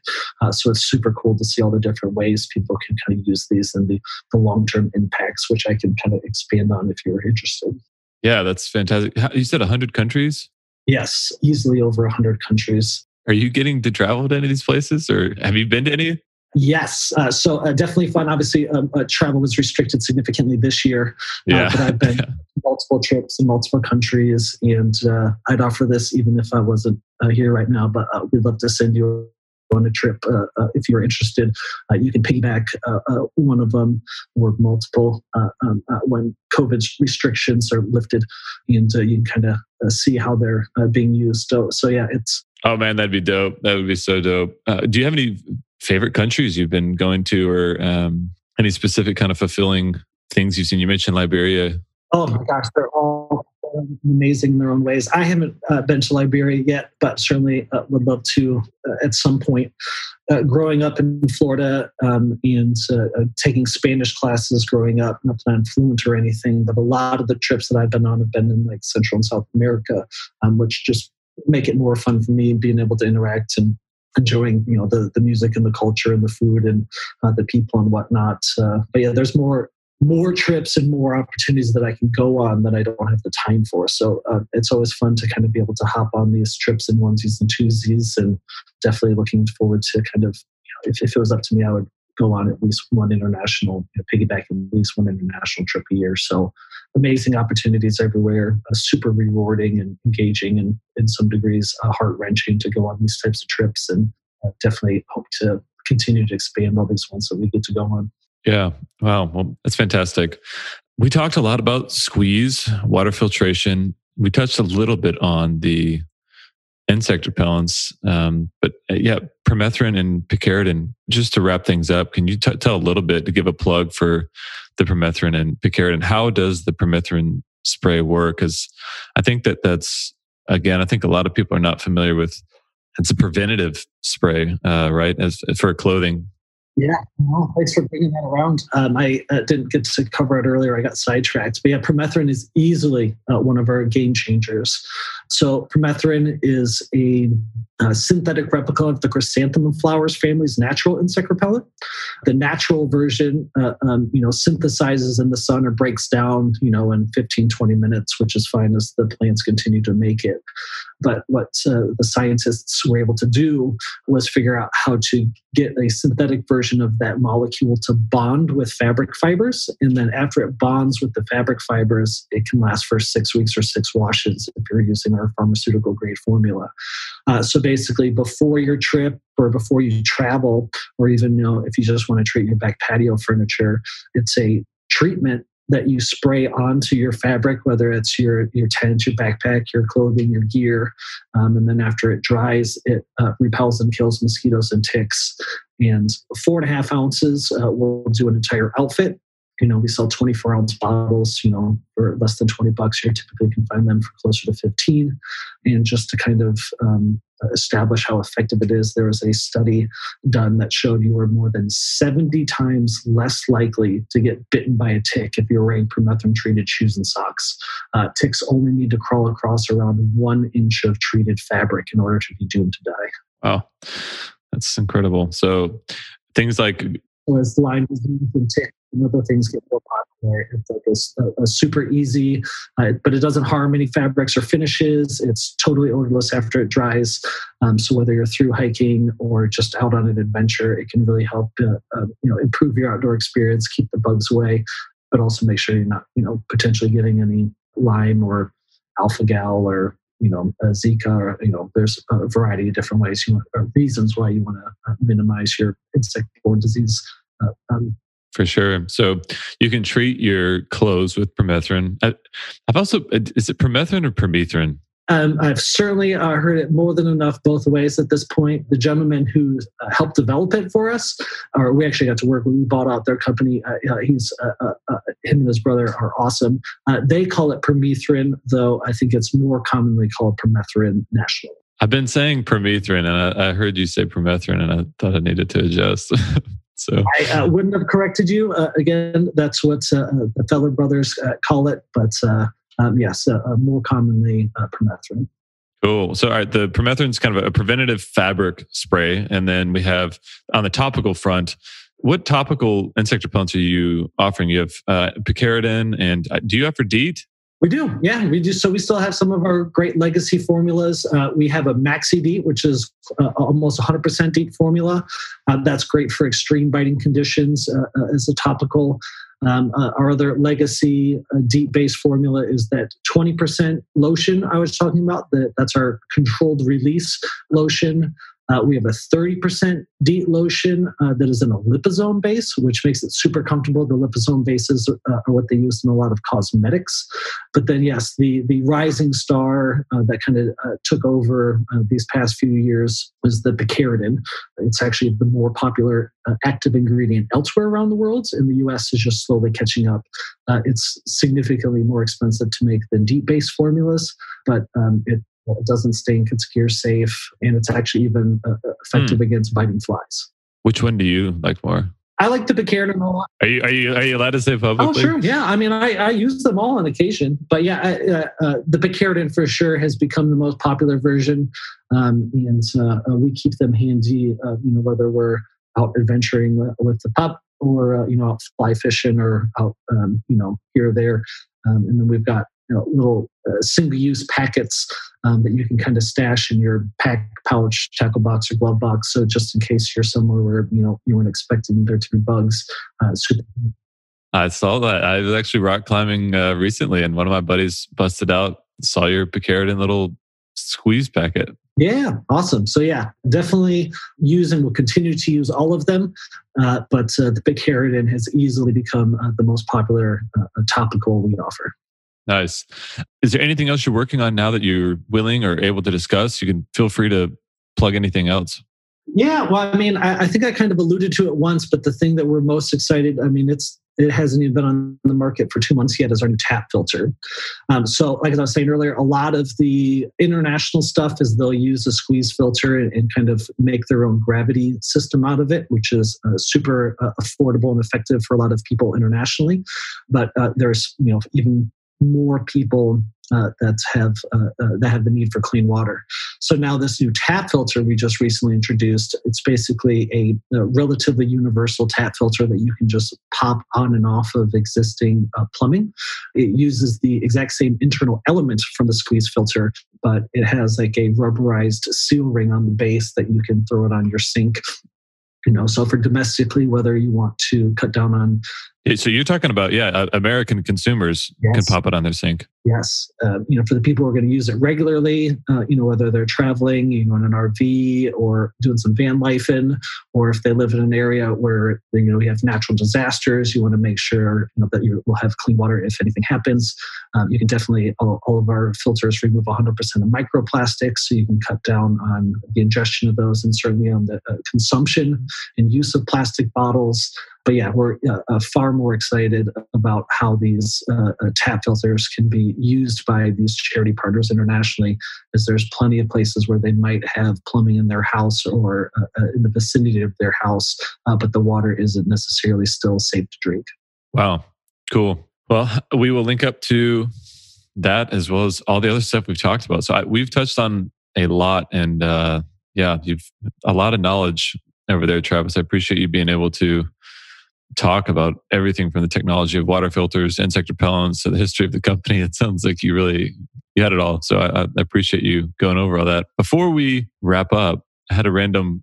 so it's super cool to see all the different ways people can kind of use these and the, the long term impacts, which I can kind of expand on if you're interested. Yeah, that's fantastic. You said 100 countries? Yes, easily over 100 countries. Are you getting to travel to any of these places or have you been to any? Yes, uh, so uh, definitely fun. Obviously, um, uh, travel was restricted significantly this year, uh, yeah. but I've been multiple trips in multiple countries, and uh, I'd offer this even if I wasn't uh, here right now. But we'd love to send you on a trip uh, uh, if you're interested. Uh, you can piggyback one of them or multiple um, when COVID restrictions are lifted, and you can kind of see how they're being used. So, so yeah, it's. Oh man, that'd be dope. That would be so dope. do you have any favorite countries you've been going to, or um, any specific kind of fulfilling things you've seen? You mentioned Liberia. Oh my gosh, they're all amazing in their own ways. I haven't uh, been to Liberia yet, but certainly uh, would love to uh, at some point. Uh, growing up in Florida um, and uh, taking Spanish classes growing up, not that I'm fluent or anything, but a lot of the trips that I've been on have been in like Central and South America, um, which just make it more fun for me being able to interact and enjoying you know the the music and the culture and the food and uh, the people and whatnot. Uh, but yeah, there's more more trips and more opportunities that I can go on that I don't have the time for. So uh, it's always fun to kind of be able to hop on these trips in onesies and twosies, and definitely looking forward to kind of, if, if it was up to me, I would go on at least one international, you know, piggyback at least one international trip a year. So amazing opportunities everywhere, uh, super rewarding and engaging, and in some degrees uh, heart wrenching to go on these types of trips. And uh, definitely hope to continue to expand all these ones that we get to go on. Yeah. Wow. Well, that's fantastic. We talked a lot about squeeze, water filtration. We touched a little bit on the insect repellents. Um, but uh, yeah, permethrin and picaridin. Just to wrap things up, can you t- tell a little bit to give a plug for the permethrin and picaridin? How does the permethrin spray work? Because I think that that's again, I think a lot of people are not familiar with. It's a preventative spray, uh, right? As for clothing yeah, well, thanks for bringing that around. Um, I uh, didn't get to cover it earlier. I got sidetracked. But yeah, permethrin is easily uh, one of our game changers. So permethrin is a, a, synthetic replica of the chrysanthemum flowers family's natural insect repellent. The natural version, uh, um, you know, synthesizes in the sun or breaks down, you know, in 15, 20 minutes, which is fine as the plants continue to make it. But what uh, the scientists were able to do was figure out how to get a synthetic version of that molecule to bond with fabric fibers. And then after it bonds with the fabric fibers, it can last for six weeks or six washes if you're using our pharmaceutical grade formula. Uh, so basically, before your trip or before you travel, or even you know, if you just want to treat your back patio furniture, it's a treatment that you spray onto your fabric, whether it's your your tent, your backpack, your clothing, your gear, um, and then after it dries, it uh, repels and kills mosquitoes and ticks. And four and a half ounces uh, will do an entire outfit. You know, we sell 24 ounce bottles, you know, for less than 20 bucks. You typically can find them for closer to 15. And just to kind of um, establish how effective it is, there was a study done that showed you were more than 70 times less likely to get bitten by a tick if you're wearing permethrin treated shoes and socks. Uh, ticks only need to crawl across around one inch of treated fabric in order to be doomed to die. Wow, that's incredible. So things like as Lyme disease and tick and other things get more popular. It's like a, a super easy, uh, but it doesn't harm any fabrics or finishes. It's totally odorless after it dries. Um, so whether you're through hiking or just out on an adventure, it can really help uh, uh, you know improve your outdoor experience, keep the bugs away, but also make sure you're not you know potentially getting any Lyme or alpha gal or you know Zika or you know there's a variety of different ways you or reasons why you want to uh, minimize your insect-borne disease uh, um, for sure. So you can treat your clothes with permethrin. I've also, is it permethrin or permethrin? Um, I've certainly uh, heard it more than enough both ways at this point. The gentleman who uh, helped develop it for us, or we actually got to work when we bought out their company. Uh, uh he's uh, uh, him and his brother are awesome. they call it permethrin, though I think it's more commonly called permethrin nationally. I've been saying permethrin, and I, I heard you say permethrin, and I thought I needed to adjust. So I uh, wouldn't have corrected you. Uh, again, that's what uh, the Feller brothers uh, call it, but uh, um, yes, uh, more commonly permethrin. Cool. So, all right, the permethrin is kind of a preventative fabric spray, and then we have on the topical front. What topical insect repellents are you offering? You have uh, picaridin, and do you offer DEET? We do, yeah, we do. So we still have some of our great legacy formulas. Uh, we have a Maxi DEET, which is uh, almost 100% DEET formula. Uh, that's great for extreme biting conditions uh, uh, as a topical. Um, uh, our other legacy DEET base formula is that 20% lotion I was talking about. That that's our controlled release lotion. Uh, we have a 30% DEET lotion uh, that is in a liposome base, which makes it super comfortable. The liposome bases uh, are what they use in a lot of cosmetics. But then, yes, the, the rising star uh, that kind of uh, took over uh, these past few years was the picaridin. It's actually the more popular active ingredient elsewhere around the world. In the US, is just slowly catching up. it's significantly more expensive to make than DEET based formulas, but um, it it doesn't stink. It's gear safe, and it's actually even uh, uh effective mm. against biting flies. Which one do you like more? I like the Picaridin a lot. Are you are you are you allowed to say publicly? Oh, sure. Yeah. I mean, I, I use them all on occasion, but yeah, I, uh, uh, the Picaridin for sure has become the most popular version, um, and uh, uh we keep them handy. you know, whether we're out adventuring with the pup or you know out fly fishing or out um, you know here or there, um, and then we've got you know, little uh, single-use packets um, that you can kind of stash in your pack pouch, tackle box, or glove box. So just in case you're somewhere where you know you weren't expecting there to be bugs, uh, I saw that. I was actually rock climbing uh, recently, and one of my buddies busted out Sawyer Picaridin little squeeze packet. Yeah, awesome. So yeah, definitely use and will continue to use all of them. Uh, but uh, the Picaridin has easily become uh, the most popular uh, topical we offer. Nice. Is there anything else you're working on now that you're willing or able to discuss? You can feel free to plug anything else. Yeah, well, I mean, I, I think I kind of alluded to it once, but the thing that we're most excited, I mean, it's it hasn't even been on the market for two months yet is our new tap filter. Um, so, like as I was saying earlier, a lot of the international stuff is they'll use a squeeze filter and, and kind of make their own gravity system out of it, which is uh, super uh, affordable and effective for a lot of people internationally. But uh, there's you know even more people uh, that have uh, uh, that have the need for clean water. So now this new tap filter we just recently introduced, it's basically a, a relatively universal tap filter that you can just pop on and off of existing uh, plumbing. It uses the exact same internal element from the squeeze filter, but it has like a rubberized seal ring on the base that you can throw it on your sink you know so for domestically whether you want to cut down on so you're talking about yeah uh, american consumers yes. can pop it on their sink. Yes uh, you know for the people who are going to use it regularly uh, you know whether they're traveling you know in an rv or doing some van life in or if they live in an area where you know we have natural disasters you want to make sure you know that you will have clean water if anything happens. Um, you can definitely all, all, of our filters remove 100% of microplastics so you can cut down on the ingestion of those and certainly on the uh, consumption and use of plastic bottles but yeah, we're uh, uh, far more excited about how these uh, uh, tap filters can be used by these charity partners internationally, as there's plenty of places where they might have plumbing in their house or uh, uh, in the vicinity of their house, but the water isn't necessarily still safe to drink. Wow, cool. Well, we will link up to that as well as all the other stuff we've talked about. So I, we've touched on a lot, and yeah, you've a lot of knowledge over there, Travis. I appreciate you being able to talk about everything from the technology of water filters, insect repellents, to the history of the company. It sounds like you really you had it all. So I, I appreciate you going over all that. Before we wrap up, I had a random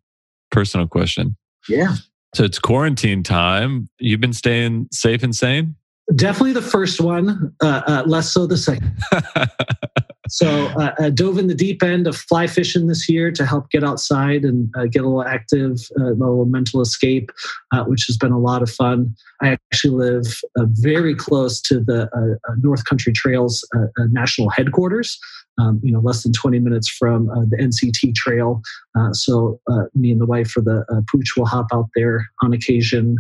personal question. Yeah. So it's quarantine time. You've been staying safe and sane? Definitely the first one, uh, uh, less so the second. so uh, I dove in the deep end of fly fishing this year to help get outside and uh, get a little active, uh, a little mental escape, uh, which has been a lot of fun. I actually live very close to the North Country Trails national headquarters. Um, you know, less than 20 minutes from the NCT Trail. so me and the wife for the pooch will hop out there on occasion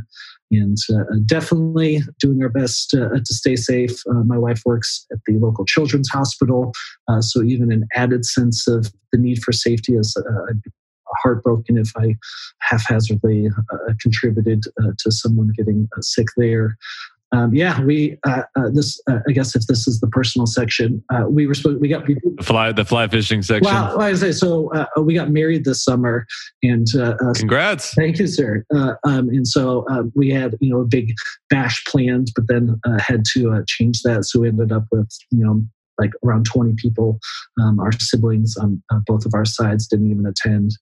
and uh, definitely doing our best uh, to stay safe. Uh, my wife works at the local children's hospital, uh, so even an added sense of the need for safety is uh, heartbroken if I haphazardly uh, contributed to someone getting sick there um, yeah, we uh, uh, this uh, I guess if this is the personal section, uh, we were supposed we got we, the fly the fly fishing section. Well, I say so. Uh, we got married this summer, and uh, congrats! Thank you, sir. Um, and so we had you know a big bash planned, but then had to change that. So we ended up with you know like around 20 people. Um, our siblings on both of our sides didn't even attend.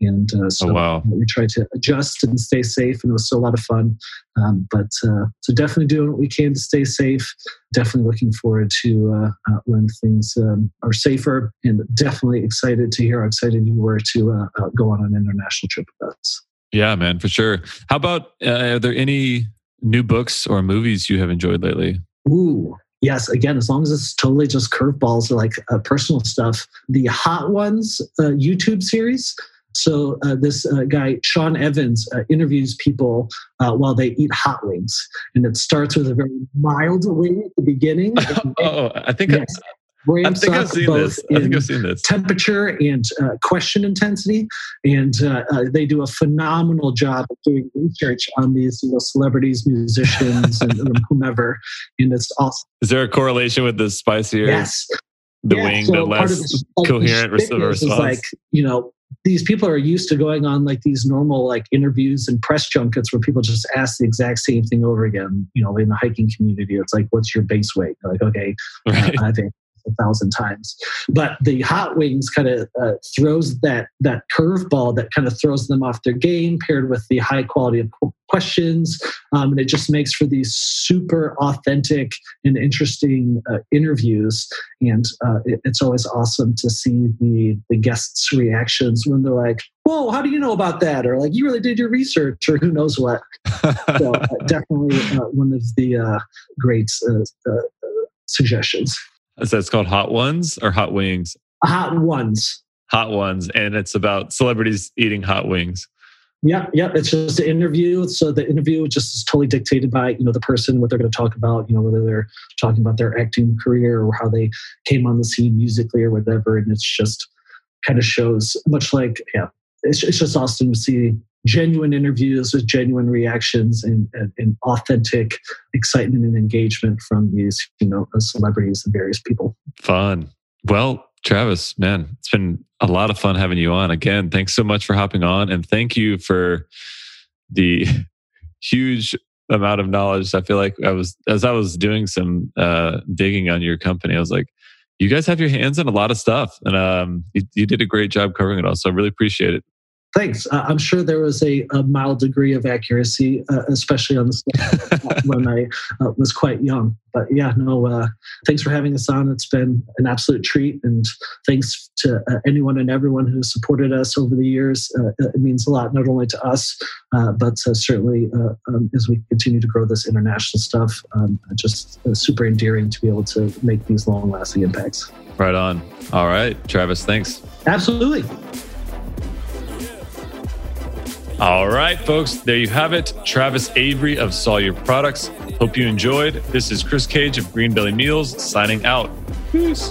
And uh, so oh, wow. we tried to adjust and stay safe, and it was still a lot of fun. Um, but uh, so definitely doing what we can to stay safe. Definitely looking forward to uh, uh when things um, are safer, and definitely excited to hear how excited you were to uh, uh, go on an international trip with us. Yeah, man, for sure. How about are there any new books or movies you have enjoyed lately? Ooh, yes, again, as long as it's totally just curveballs or like uh, personal stuff. The Hot Ones uh, YouTube series so uh, this uh, guy Sean Evans uh, interviews people uh, while they eat hot wings, and it starts with a very mild wing at the beginning. oh, I think yes, I think I've seen this. I think I've seen this. Temperature and uh, question intensity, and uh, they do a phenomenal job of doing research on these you know, celebrities, musicians, and whomever. And it's awesome. Is there a correlation with the spicier? Yes the yeah, wing, so the less the, coherent response. Is like you know these people are used to going on like these normal like interviews and press junkets where people just ask the exact same thing over again. You know, in the hiking community, it's like, "What's your base weight?" They're like, okay, right. uh, I've a thousand times. But the hot wings kind of uh, throws that that curveball that kind of throws them off their game, paired with the high quality of questions, um, and it just makes for these super authentic and interesting uh, interviews. And uh, it, it's always awesome to see the the guests' reactions when they're like, "Whoa, how do you know about that?" or like, "You really did your research," or who knows what. so uh, definitely uh, one of the uh, great suggestions. So it's called Hot Ones or Hot Wings? Hot Ones. Hot Ones. And it's about celebrities eating hot wings. Yeah, yeah. It's just an interview. So the interview just is totally dictated by you know the person, what they're going to talk about. You know whether they're talking about their acting career or how they came on the scene musically or whatever. And it's just kind of shows much like yeah, it's, it's just awesome to see genuine interviews with genuine reactions and, and, and, authentic excitement and engagement from these you know celebrities and various people. Fun. Well travis man it's been a lot of fun having you on. Again thanks so much for hopping on and thank you for the huge amount of knowledge. I feel like i was as i was doing some uh, digging on your company i was like you guys have your hands in a lot of stuff and um, you, you did a great job covering it all so i really appreciate it Thanks. Uh, I'm sure there was a, a mild degree of accuracy, uh, especially on the when I uh, was quite young. But yeah, no, uh, thanks for having us on. It's been an absolute treat. And thanks to uh, anyone and everyone who supported us over the years. Uh, it means a lot, not only to us, but certainly um, as we continue to grow this international stuff. Um, just super endearing to be able to make these long lasting impacts. Right on. All right, Travis, thanks. Absolutely. All right, folks, there you have it. Travis Avery of Sawyer Products. Hope you enjoyed. This is Chris Cage of Greenbelly Meals signing out. Peace.